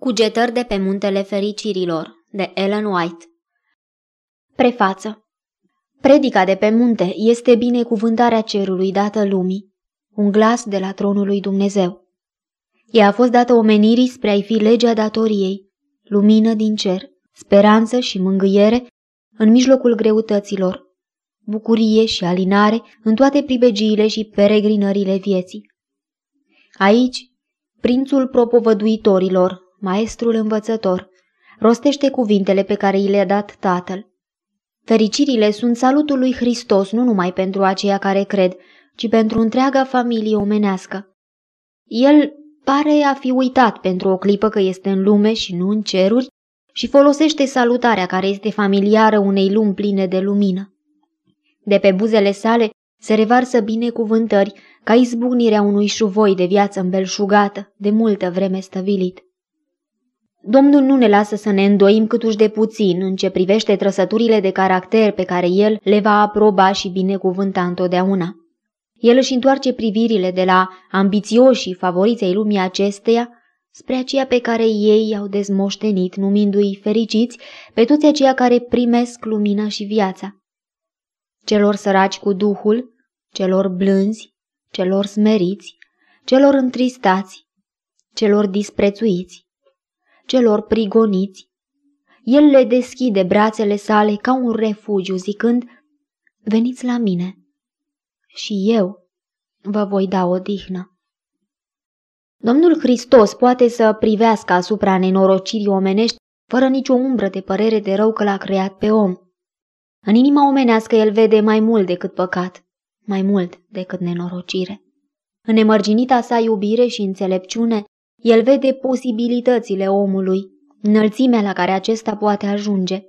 Cugetări de pe muntele fericirilor, de Ellen White Prefață Predica de pe munte este binecuvântarea cerului dată lumii, un glas de la tronul lui Dumnezeu. Ea a fost dată omenirii spre a-i fi legea datoriei, lumină din cer, speranță și mângâiere în mijlocul greutăților, bucurie și alinare în toate pribegiile și peregrinările vieții. Aici, prințul propovăduitorilor, maestrul învățător, rostește cuvintele pe care i le-a dat tatăl. Fericirile sunt salutul lui Hristos nu numai pentru aceia care cred, ci pentru întreaga familie omenească. El pare a fi uitat pentru o clipă că este în lume și nu în ceruri și folosește salutarea care este familiară unei lumi pline de lumină. De pe buzele sale se revarsă binecuvântări ca izbucnirea unui șuvoi de viață îmbelșugată, de multă vreme stăvilit. Domnul nu ne lasă să ne îndoim câtuși de puțin în ce privește trăsăturile de caracter pe care el le va aproba și binecuvânta întotdeauna. El își întoarce privirile de la ambițioșii favoriței lumii acesteia spre aceea pe care ei i-au dezmoștenit, numindu-i fericiți pe toți aceia care primesc lumina și viața. Celor săraci cu duhul, celor blânzi, celor smeriți, celor întristați, celor disprețuiți celor prigoniți. El le deschide brațele sale ca un refugiu, zicând, Veniți la mine și eu vă voi da odihnă. Domnul Hristos poate să privească asupra nenorocirii omenești fără nicio umbră de părere de rău că l-a creat pe om. În inima omenească el vede mai mult decât păcat, mai mult decât nenorocire. În nemărginita sa iubire și înțelepciune, el vede posibilitățile omului, înălțimea la care acesta poate ajunge.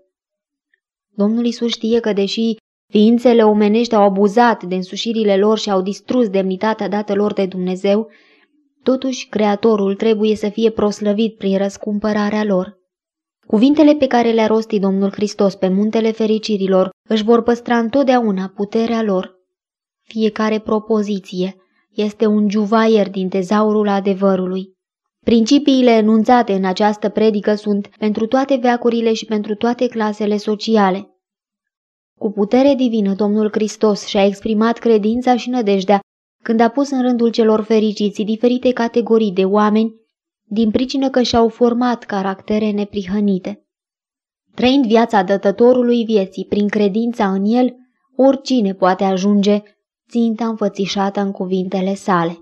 Domnul Isus știe că deși ființele omenești au abuzat de însușirile lor și au distrus demnitatea dată lor de Dumnezeu, totuși Creatorul trebuie să fie proslăvit prin răscumpărarea lor. Cuvintele pe care le-a rostit Domnul Hristos pe muntele fericirilor își vor păstra întotdeauna puterea lor. Fiecare propoziție este un juvaier din tezaurul adevărului. Principiile enunțate în această predică sunt pentru toate veacurile și pentru toate clasele sociale. Cu putere divină, Domnul Hristos și-a exprimat credința și nădejdea când a pus în rândul celor fericiți diferite categorii de oameni, din pricină că și-au format caractere neprihănite. Trăind viața dătătorului vieții prin credința în el, oricine poate ajunge ținta înfățișată în cuvintele sale.